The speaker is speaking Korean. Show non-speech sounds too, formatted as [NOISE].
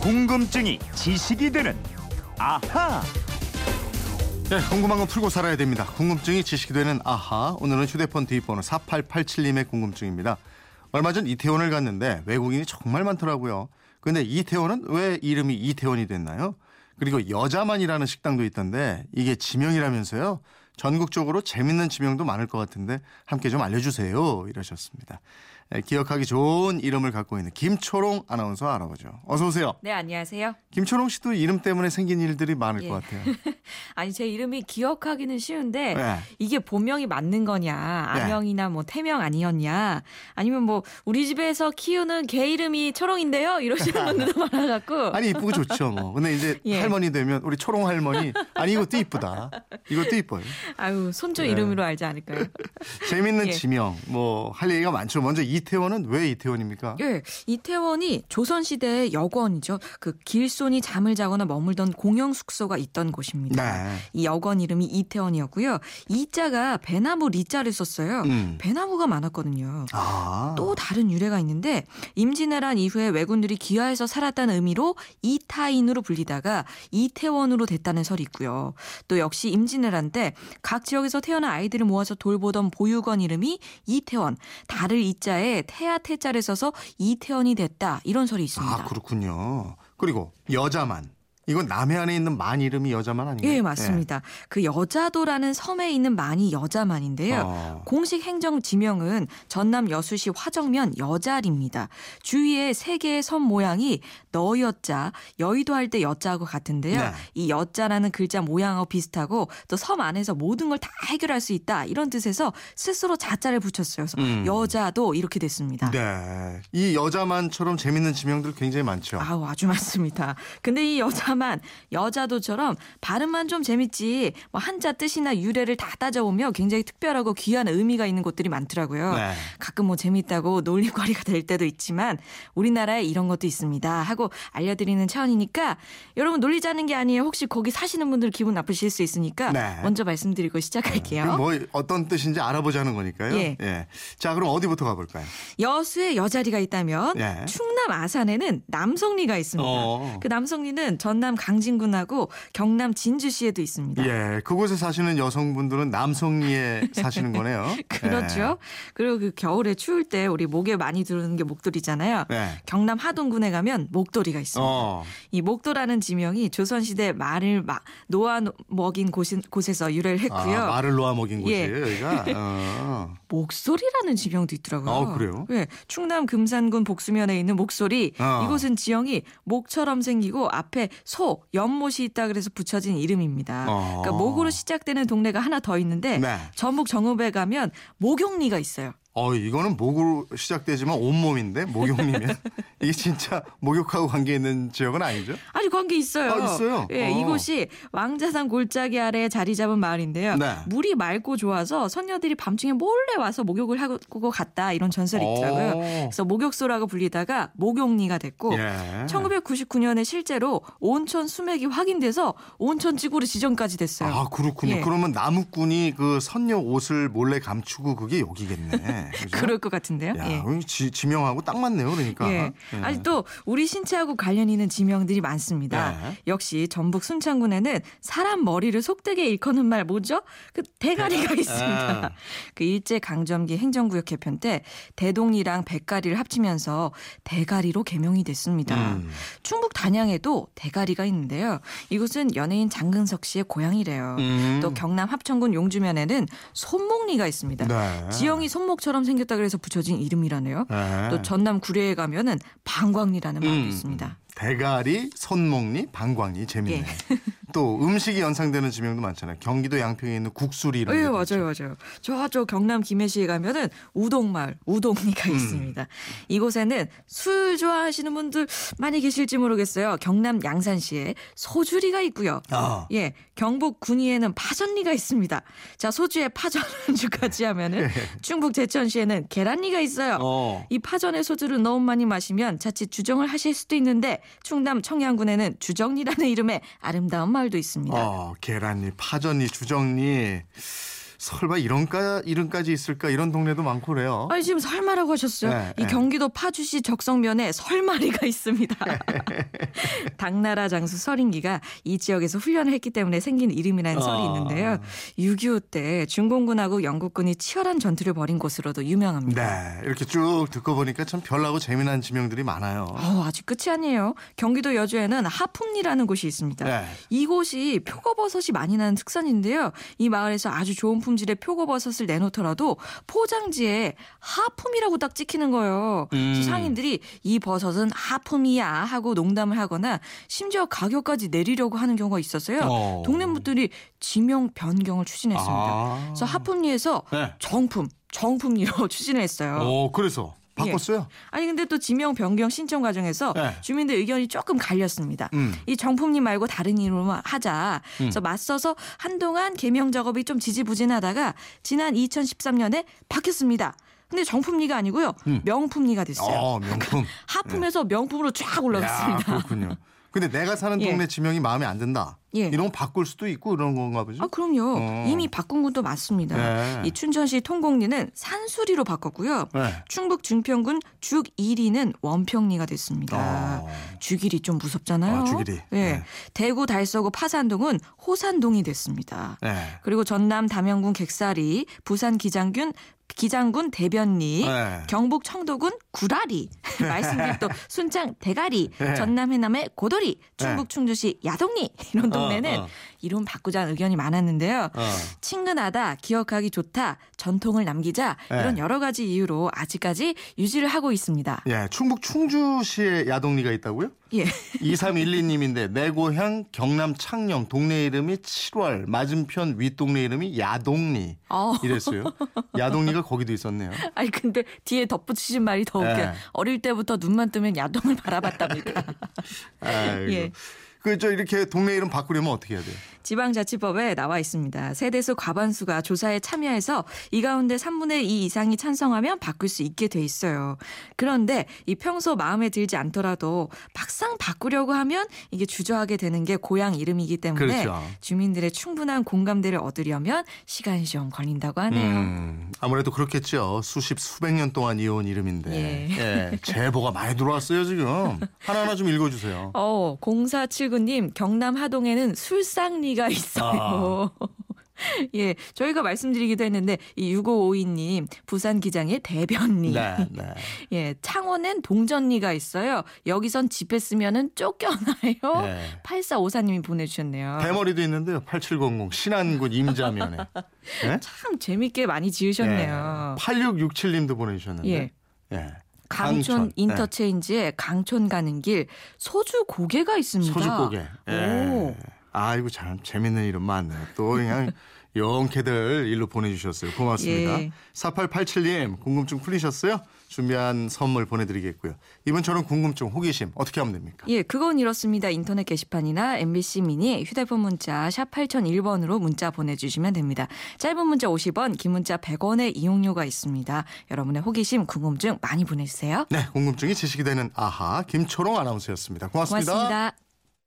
궁금증이 지식이 되는 아하. 네, 궁금한 건 풀고 살아야 됩니다. 궁금증이 지식이 되는 아하. 오늘은 휴대폰 뒷번호 4887님의 궁금증입니다. 얼마 전 이태원을 갔는데 외국인이 정말 많더라고요. 근데 이태원은 왜 이름이 이태원이 됐나요? 그리고 여자만이라는 식당도 있던데 이게 지명이라면서요? 전국적으로 재밌는 지명도 많을 것 같은데 함께 좀 알려주세요. 이러셨습니다. 예, 기억하기 좋은 이름을 갖고 있는 김초롱 아나운서 알아보죠. 어서 오세요. 네, 안녕하세요. 김초롱 씨도 이름 때문에 생긴 일들이 많을 예. 것 같아요. [LAUGHS] 아니, 제 이름이 기억하기는 쉬운데, 네. 이게 본명이 맞는 거냐, 아명이나 뭐 태명 아니었냐, 아니면 뭐, 우리 집에서 키우는 개 이름이 초롱인데요? 이러시는 분들도 [LAUGHS] 많아갖고. 아니 이쁘고 좋죠 뭐. 근데 이제 예. 할머니 되면 우리 초롱 할머니 아니 이것도 이쁘다. 이것도 이뻐요. 아유, 손주 네. 이름으로 알지 않을까요? [LAUGHS] 재밌는 예. 지명 뭐 할 얘기가 많죠. 먼저 이 태원은 왜 이태원입니까? 예, 이태원이 조선 시대의 여관이죠. 그 길손이 잠을 자거나 머물던 공영 숙소가 있던 곳입니다. 네. 이 여관 이름이 이태원이었고요. 이자가 배나무 리자를 썼어요. 음. 배나무가 많았거든요. 아. 또 다른 유래가 있는데 임진왜란 이후에 왜군들이 기하에서 살았다는 의미로 이타인으로 불리다가 이태원으로 됐다는 설이 있고요. 또 역시 임진왜란 때 각 지역에서 태어난 아이들을 모아서 돌보던 보육원 이름이 이태원, 달을 이자에 태아 태자를 써서 이태원이 됐다 이런 설이 있습니다. 아 그렇군요. 그리고 여자만 이건 남해안에 있는 만 이름이 여자만 아닌가요? 예, 맞습니다. 그 여자도라는 섬에 있는 만이 여자만인데요. 어. 공식 행정 지명은 전남 여수시 화정면 여자리입니다. 주위에 세 개의 섬 모양이 너여자, 여의도 할 때 여자하고 같은데요. 네. 이 여자라는 글자 모양하고 비슷하고 또 섬 안에서 모든 걸 다 해결할 수 있다 이런 뜻에서 스스로 자자를 붙였어요. 그래서 음. 여자도 이렇게 됐습니다. 네. 이 여자만처럼 재밌는 지명들 굉장히 많죠. 아우 아주 많습니다. 근데 이 여자만 여자도처럼 발음만 좀 재밌지 뭐 한자 뜻이나 유래를 다 따져보면 굉장히 특별하고 귀한 의미가 있는 곳들이 많더라고요. 네. 가끔 뭐 재밌다고 놀림거리가 될 때도 있지만 우리나라에 이런 것도 있습니다 하고 알려드리는 차원이니까 여러분 놀리자는 게 아니에요. 혹시 거기 사시는 분들 기분 나쁘실 수 있으니까 네. 먼저 말씀드리고 시작할게요. 뭐 어떤 뜻인지 알아보자는 거니까요. 예. 자, 그럼 어디부터 가볼까요? 여수에 여자리가 있다면 예. 충남 아산에는 남성리가 있습니다. 어. 그 남성리는 전남 강진군하고 경남 진주시에도 있습니다. 예, 그곳에 사시는 여성분들은 남성리에 사시는 거네요. [LAUGHS] 그렇죠. 그리고 그 겨울에 추울 때 우리 목에 많이 두르는 게 목도리잖아요. 예. 네. 경남 하동군에 가면 목도리가 있습니다. 어. 이 목도라는 지명이 조선시대 말을 마- 놓아 먹인 곳, 곳에서 유래를 했고요. 아, 말을 놓아 먹인 예. 곳이에요, 여기가. [LAUGHS] 어. 목소리라는 지명도 있더라고요. 어, 그래요? 네, 충남 금산군 복수면에 있는 목 소리. 어. 이곳은 지형이 목처럼 생기고 앞에 소, 연못이 있다 그래서 붙여진 이름입니다. 어. 그러니까 목으로 시작되는 동네가 하나 더 있는데 네. 전북 정읍에 가면 목용리가 있어요. 어, 이거는 목으로 시작되지만 온몸인데 목욕이면 [LAUGHS] 이게 진짜 목욕하고 관계 있는 지역은 아니죠? 아주 관계 있어요. 아, 있어요? 예, 어. 이곳이 왕자산 골짜기 아래에 자리 잡은 마을인데요. 네. 물이 맑고 좋아서 선녀들이 밤중에 몰래 와서 목욕을 하고 갔다 이런 전설이 있더라고요. 어. 그래서 목욕소라고 불리다가 목욕리가 됐고 예. 1999년에 실제로 온천 수맥이 확인돼서 온천 지구로 지정까지 됐어요. 아, 그렇군요. 예. 그러면 나무꾼이 그 선녀 옷을 몰래 감추고 그게 여기겠네. 그죠? 그럴 것 같은데요. 야, 예. 그럼 지, 지명하고 딱 맞네요, 그러니까. 예. 예. 아니 또 우리 신체하고 관련 있는 지명들이 많습니다. 네. 역시 전북 순창군에는 사람 머리를 속되게 일컫는 말 뭐죠? 그 대가리가 있습니다. 아. 그 일제 강점기 행정구역 개편 때 대동리랑 백가리를 합치면서 대가리로 개명이 됐습니다. 음. 충북 단양에도 대가리가 있는데요. 이곳은 연예인 장근석 씨의 고향이래요. 음. 또 경남 합천군 용주면에는 손목리가 있습니다. 네. 지형이 손목처럼 생겼다 그래서 붙여진 이름이라네요. 네. 또 전남 구례에 가면은 방광리라는 마을도 음. 있습니다. 대가리, 손목리, 방광리 재밌네. 예. 또 음식이 연상되는 지명도 많잖아요. 경기도 양평에 있는 국수리 이런 예, 맞아요, 있죠. 맞아요. 저쪽 경남 김해시에 가면은 우동마을, 우동리가 음. 있습니다. 이곳에는 술 좋아하시는 분들 많이 계실지 모르겠어요. 경남 양산시에 소주리가 있고요. 아. 예, 경북 군위에는 파전리가 있습니다. 자, 소주에 파전 [LAUGHS] 안주까지 하면은 [LAUGHS] 충북 제천시에는 계란리가 있어요. 예. 어. 이 파전에 소주를 너무 많이 마시면 자칫 주정을 하실 수도 있는데 충남 청양군에는 주정리라는 이름의 아름다운 마을 도 있습니다. 어, 계란잎, 파전잎, 주정잎. 설마 이런까 이름까지 있을까 이런 동네도 많고 그래요. 아니 지금 설마라고 하셨어요. 네, 이 네. 경기도 파주시 적성면에 설마리가 있습니다. [LAUGHS] 당나라 장수 설인기가 이 지역에서 훈련을 했기 때문에 생긴 이름이라는 설이 아. 있는데요. 6.25 때 중공군하고 영국군이 치열한 전투를 벌인 곳으로도 유명합니다. 네, 이렇게 쭉 듣고 보니까 참 별나고 재미난 지명들이 많아요. 어, 아직 끝이 아니에요. 경기도 여주에는 하품리라는 곳이 있습니다. 네. 이곳이 표고버섯이 많이 나는 특산인데요. 이 마을에서 아주 좋은 품 질의 표고버섯을 내놓더라도 포장지에 하품이라고 딱 찍히는 거예요. 음. 상인들이 이 버섯은 하품이야 하고 농담을 하거나 심지어 가격까지 내리려고 하는 경우가 있었어요. 어. 동네 분들이 지명 변경을 추진했습니다. 아. 그래서 하품리에서 네. 정품, 정품리로 [LAUGHS] 추진을 했어요. 어, 그래서 바꿨어요. 아니 근데 또 지명 변경 신청 과정에서 네. 주민들 의견이 조금 갈렸습니다. 음. 이 정품님 말고 다른 이름으로 하자. 그래서 맞서서 한동안 개명 작업이 좀 지지부진하다가 지난 2013년에 바뀌었습니다. 근데 정품리가 아니고요. 명품리가 됐어요. 어, 명품. [LAUGHS] 하품에서 명품으로 쫙 야, 올라갔습니다. 그렇군요. 근데 내가 사는 [LAUGHS] 예. 동네 지명이 마음에 안 든다. 예. 이런 거 바꿀 수도 있고 그런 건가 보죠. 아, 그럼요. 어. 이미 바꾼 곳도 많습니다. 네. 이 춘천시 통곡리는 산수리로 바꿨고요. 네. 충북 중평군 죽일이는 원평리가 됐습니다. 어. 죽일이 좀 무섭잖아요. 아, 죽일이. 네. 네. 대구 달서구 파산동은 호산동이 됐습니다. 네. 그리고 전남 담양군 객사리, 부산 기장군 기장군 대변리, 네. 경북 청도군 구라리, [LAUGHS] 말씀드린 또 순창 대가리, 네. 전남 해남의 고도리, 충북 충주시 야동리 이런 동네는 어, 어. 이름 바꾸자는 의견이 많았는데요. 어. 친근하다, 기억하기 좋다, 전통을 남기자 네. 이런 여러 가지 이유로 아직까지 유지를 하고 있습니다. 예, 충북 충주시에 야동리가 있다고요? 예. 2312님인데 내 고향 경남 창녕 동네 이름이 7월 맞은편 윗동네 이름이 야동리 어. 이랬어요. 야동리가 거기도 있었네요. 아니 근데 뒤에 덧붙이신 말이 더 웃겨. 네. 요 어릴 때부터 눈만 뜨면 야동을 바라봤답니다. [LAUGHS] 아이고. 예. 그저 이렇게 동네 이름 바꾸려면 어떻게 해야 돼요? 지방자치법에 나와 있습니다. 세대수 과반수가 조사에 참여해서 이 가운데 3분의 2 이상이 찬성하면 바꿀 수 있게 돼 있어요. 그런데 이 평소 마음에 들지 않더라도 막상 바꾸려고 하면 이게 주저하게 되는 게 고향 이름이기 때문에 그렇죠. 주민들의 충분한 공감대를 얻으려면 시간이 좀 걸린다고 하네요. 음, 아무래도 그렇겠죠. 수십 수백 년 동안 이어온 이름인데. 예. 예, 제보가 많이 들어왔어요 지금. 하나하나 좀 읽어주세요. 어, 0479님, 경남 하동에는 술상리가 있어요. [LAUGHS] 예, 저희가 말씀드리기도 했는데, 이 6552님, 부산 기장의 대변리. 네, 네. [LAUGHS] 예, 창원엔 동전리가 있어요. 여기선 집에 쓰면은 쫓겨나요. 네. 8454님이 보내주셨네요. 대머리도 있는데요. 8700 신안군 임자면에. 예? [LAUGHS] 참 재밌게 많이 지으셨네요. 8667님도 보내주셨는데. 예. 예. 강촌 네. 인터체인지에 강촌 가는 길 소주 고개가 있습니다. 소주 고개. 예. 오. 아이고 참 재밌는 이름 많네. 또 그냥 [LAUGHS] 영케들 일로 보내주셨어요. 고맙습니다. 예. 4887님 궁금증 풀리셨어요? 준비한 선물 보내드리겠고요. 이번처럼 궁금증, 호기심 어떻게 하면 됩니까? 예, 그건 이렇습니다. 인터넷 게시판이나 MBC 미니 휴대폰 문자 샵 8001번으로 문자 보내주시면 됩니다. 짧은 문자 50원, 긴 문자 100원의 이용료가 있습니다. 여러분의 호기심, 궁금증 많이 보내주세요. 네, 궁금증이 지식이 되는 아하 김초롱 아나운서였습니다 고맙습니다. 고맙습니다.